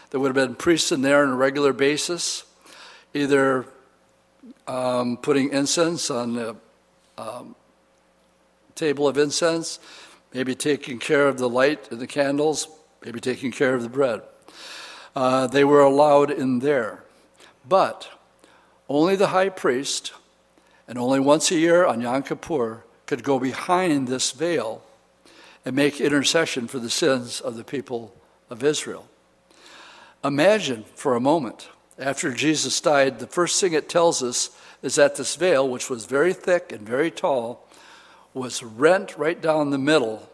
There would have been priests in there on a regular basis, either um, putting incense on the um, table of incense, maybe taking care of the light and the candles, maybe taking care of the bread. Uh, they were allowed in there. But only the high priest, and only once a year on Yom Kippur, could go behind this veil and make intercession for the sins of the people of Israel. Imagine for a moment, after Jesus died, the first thing it tells us is that this veil, which was very thick and very tall, was rent right down the middle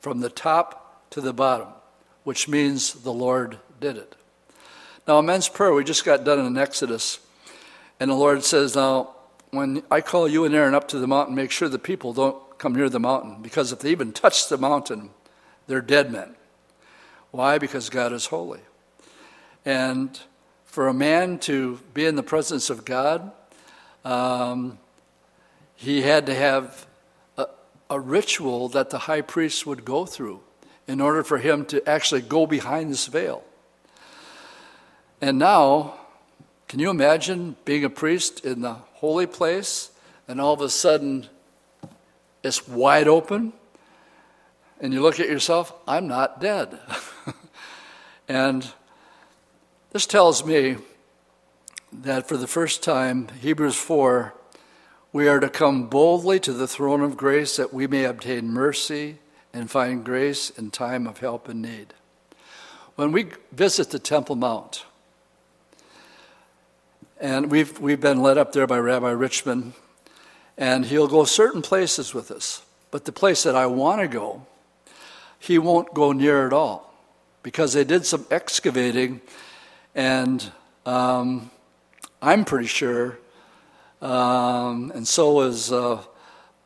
from the top to the bottom, which means the Lord did it. Now, a men's prayer, we just got done in Exodus, and the Lord says, Now, when I call you and Aaron up to the mountain, make sure the people don't come near the mountain because if they even touch the mountain, they're dead men. Why? Because God is holy. And for a man to be in the presence of God, um, he had to have a, a ritual that the high priest would go through in order for him to actually go behind this veil. And now, can you imagine being a priest in the holy place and all of a sudden it's wide open, and you look at yourself, I'm not dead. and this tells me that for the first time, Hebrews 4, we are to come boldly to the throne of grace that we may obtain mercy and find grace in time of help and need. When we visit the Temple Mount, and we've, we've been led up there by Rabbi Richman and he'll go certain places with us. But the place that I want to go, he won't go near at all because they did some excavating, and um, I'm pretty sure, um, and so is uh,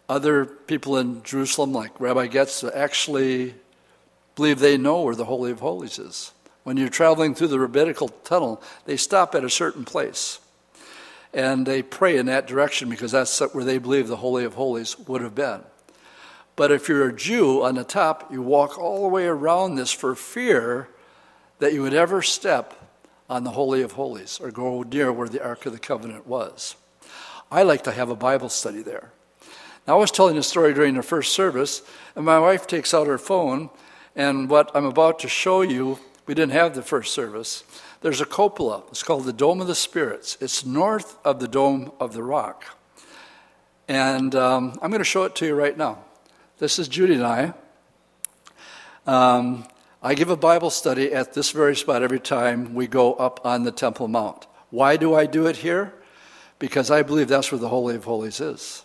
Other people in Jerusalem, like Rabbi Getz, actually believe they know where the Holy of Holies is. When you're traveling through the rabbinical tunnel, they stop at a certain place and they pray in that direction because that's where they believe the Holy of Holies would have been. But if you're a Jew on the top, you walk all the way around this for fear that you would ever step on the Holy of Holies or go near where the Ark of the Covenant was. I like to have a Bible study there. Now, I was telling a story during the first service, and my wife takes out her phone, and what I'm about to show you, we didn't have the first service. There's a cupola. It's called the Dome of the Spirits. It's north of the Dome of the Rock. And um, I'm going to show it to you right now. This is Judy and I. Um, I give a Bible study at this very spot every time we go up on the Temple Mount. Why do I do it here? Because I believe that's where the Holy of Holies is.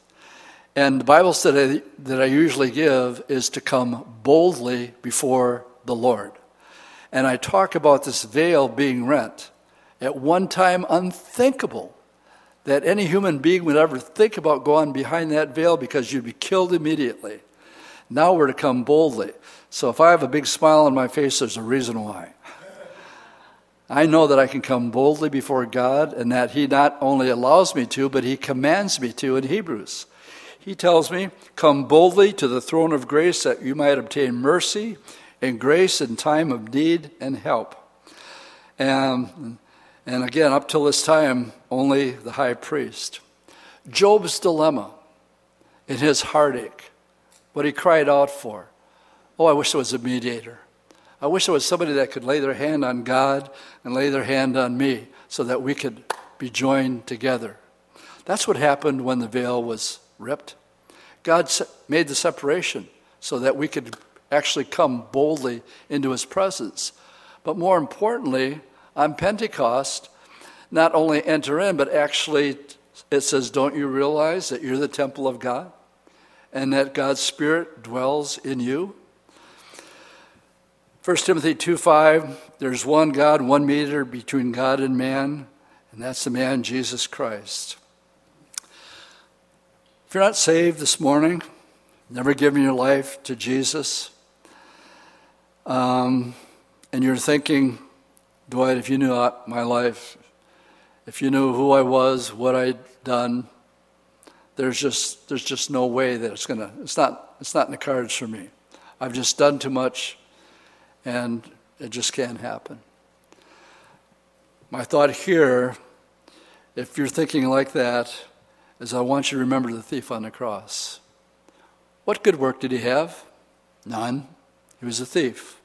And the Bible study that I usually give is to come boldly before the Lord and I talk about this veil being rent. At one time, unthinkable that any human being would ever think about going behind that veil because you'd be killed immediately. Now we're to come boldly. So if I have a big smile on my face, there's a reason why. I know that I can come boldly before God and that He not only allows me to, but He commands me to in Hebrews. He tells me, Come boldly to the throne of grace that you might obtain mercy and grace in time of need and help. And, and again, up till this time, only the high priest. Job's dilemma in his heartache, what he cried out for. Oh, I wish there was a mediator. I wish there was somebody that could lay their hand on God and lay their hand on me so that we could be joined together. That's what happened when the veil was ripped. God made the separation so that we could actually come boldly into his presence. But more importantly, on Pentecost, not only enter in, but actually it says, Don't you realize that you're the temple of God and that God's Spirit dwells in you? 1 Timothy 2 5, there's one God, one mediator between God and man, and that's the man Jesus Christ. If you're not saved this morning, never given your life to Jesus, um, and you're thinking, Dwight, if you knew my life, if you knew who I was, what I'd done, there's just there's just no way that it's gonna it's not it's not in the cards for me. I've just done too much, and it just can't happen. My thought here, if you're thinking like that, is I want you to remember the thief on the cross. What good work did he have? None. He was a thief.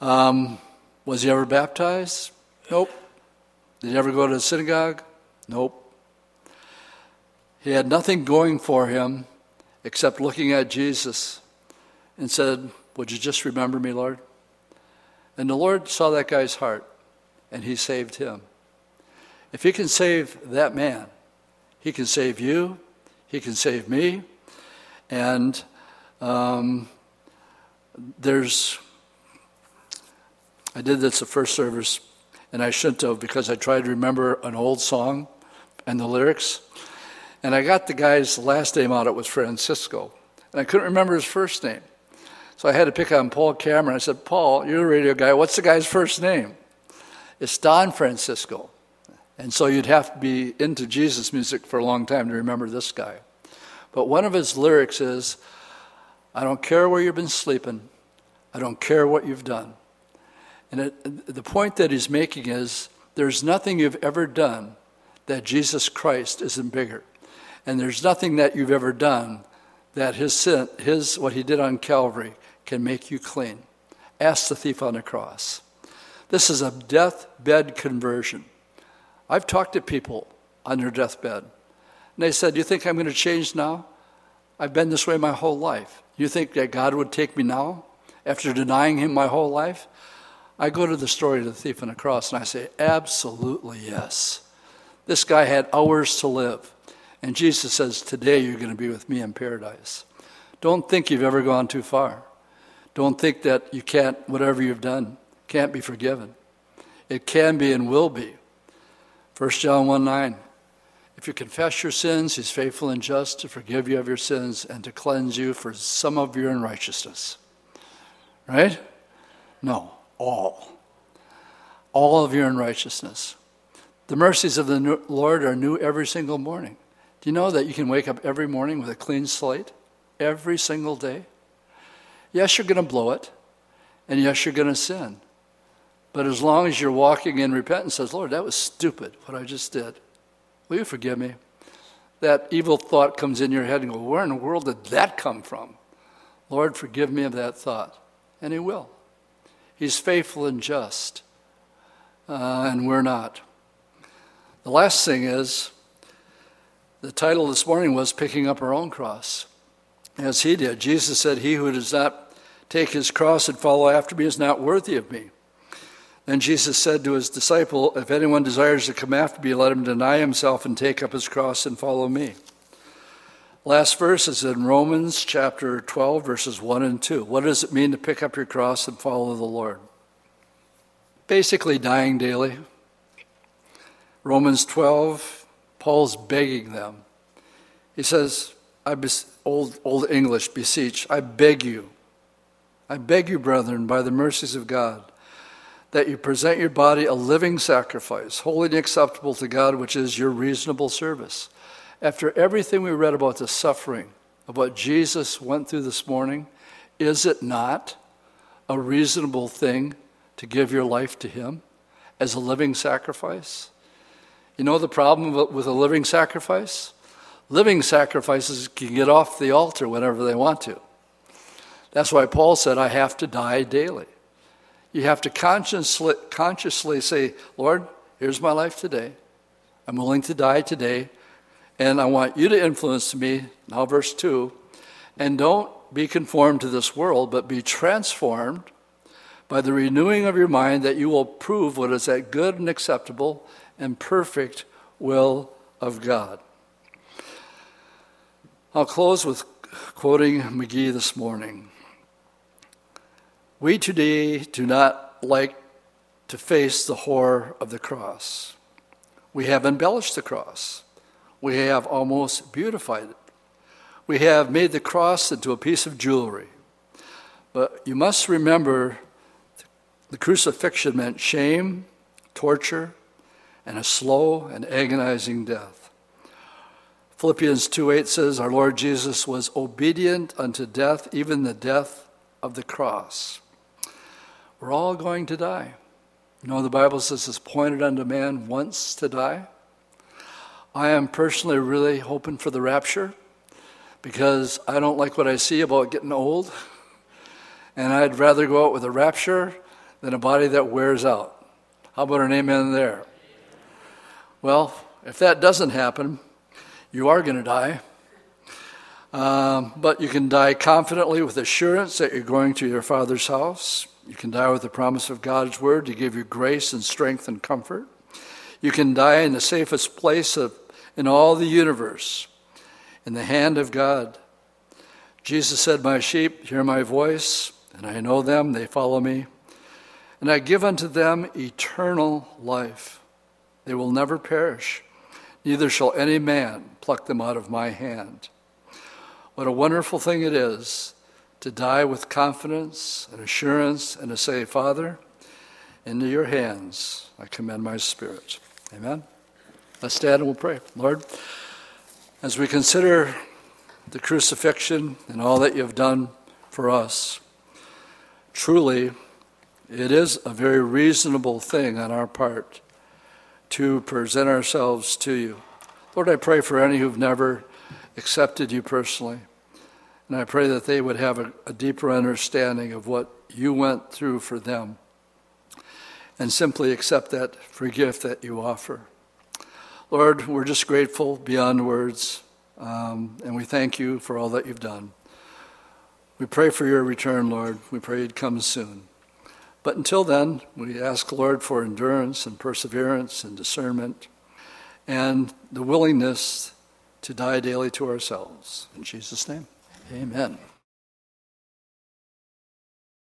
Um, was he ever baptized? Nope. Did he ever go to the synagogue? Nope. He had nothing going for him except looking at Jesus and said, Would you just remember me, Lord? And the Lord saw that guy's heart and he saved him. If he can save that man, he can save you, he can save me. And um, there's I did this the first service, and I shouldn't have because I tried to remember an old song and the lyrics. And I got the guy's last name out, it was Francisco. And I couldn't remember his first name. So I had to pick on Paul Cameron. I said, Paul, you're a radio guy. What's the guy's first name? It's Don Francisco. And so you'd have to be into Jesus music for a long time to remember this guy. But one of his lyrics is I don't care where you've been sleeping, I don't care what you've done. And it, the point that he's making is there's nothing you've ever done that Jesus Christ isn't bigger. And there's nothing that you've ever done that his sin, his what he did on Calvary can make you clean. Ask the thief on the cross. This is a deathbed conversion. I've talked to people on their deathbed. And they said, Do you think I'm going to change now? I've been this way my whole life. You think that God would take me now after denying him my whole life? I go to the story of the thief on the cross and I say, absolutely yes. This guy had hours to live. And Jesus says, Today you're going to be with me in paradise. Don't think you've ever gone too far. Don't think that you can't, whatever you've done, can't be forgiven. It can be and will be. 1 John 1 9. If you confess your sins, he's faithful and just to forgive you of your sins and to cleanse you for some of your unrighteousness. Right? No, all. All of your unrighteousness. The mercies of the Lord are new every single morning. Do you know that you can wake up every morning with a clean slate? Every single day? Yes, you're going to blow it. And yes, you're going to sin. But as long as you're walking in repentance, says, Lord, that was stupid what I just did. Will you forgive me? That evil thought comes in your head and go, Where in the world did that come from? Lord, forgive me of that thought. And He will. He's faithful and just. Uh, and we're not. The last thing is the title this morning was Picking Up Our Own Cross. As He did. Jesus said, He who does not take his cross and follow after me is not worthy of me. Then Jesus said to his disciple, If anyone desires to come after me, let him deny himself and take up his cross and follow me. Last verse is in Romans chapter 12, verses 1 and 2. What does it mean to pick up your cross and follow the Lord? Basically, dying daily. Romans 12, Paul's begging them. He says, I bes- old, old English, beseech, I beg you, I beg you, brethren, by the mercies of God, that you present your body a living sacrifice, holy and acceptable to God, which is your reasonable service. After everything we read about the suffering of what Jesus went through this morning, is it not a reasonable thing to give your life to Him as a living sacrifice? You know the problem with a living sacrifice? Living sacrifices can get off the altar whenever they want to. That's why Paul said, I have to die daily. You have to consciously, consciously say, Lord, here's my life today. I'm willing to die today, and I want you to influence me. Now, verse 2 and don't be conformed to this world, but be transformed by the renewing of your mind, that you will prove what is that good and acceptable and perfect will of God. I'll close with quoting McGee this morning. We today do not like to face the horror of the cross. We have embellished the cross. We have almost beautified it. We have made the cross into a piece of jewelry. But you must remember the crucifixion meant shame, torture, and a slow and agonizing death. Philippians 2:8 says our Lord Jesus was obedient unto death, even the death of the cross. We're all going to die. You know, the Bible says it's pointed unto man once to die. I am personally really hoping for the rapture because I don't like what I see about getting old. And I'd rather go out with a rapture than a body that wears out. How about an amen there? Well, if that doesn't happen, you are going to die. Um, but you can die confidently with assurance that you're going to your Father's house. You can die with the promise of God's word to give you grace and strength and comfort. You can die in the safest place of, in all the universe, in the hand of God. Jesus said, My sheep hear my voice, and I know them, they follow me. And I give unto them eternal life. They will never perish neither shall any man pluck them out of my hand. What a wonderful thing it is to die with confidence and assurance and to say, Father, into your hands I commend my spirit. Amen. Let's stand and we'll pray. Lord, as we consider the crucifixion and all that you have done for us, truly it is a very reasonable thing on our part to present ourselves to you. Lord, I pray for any who've never accepted you personally. And I pray that they would have a, a, deeper understanding of what you went through for them and simply accept that free gift that you offer. Lord, we're just grateful beyond words, um, and we thank you for all that you've done. We pray for your return, Lord. We pray you'd come soon. But until then, we ask, Lord, for endurance and perseverance and discernment and the willingness to die daily to ourselves. In Jesus' name, amen.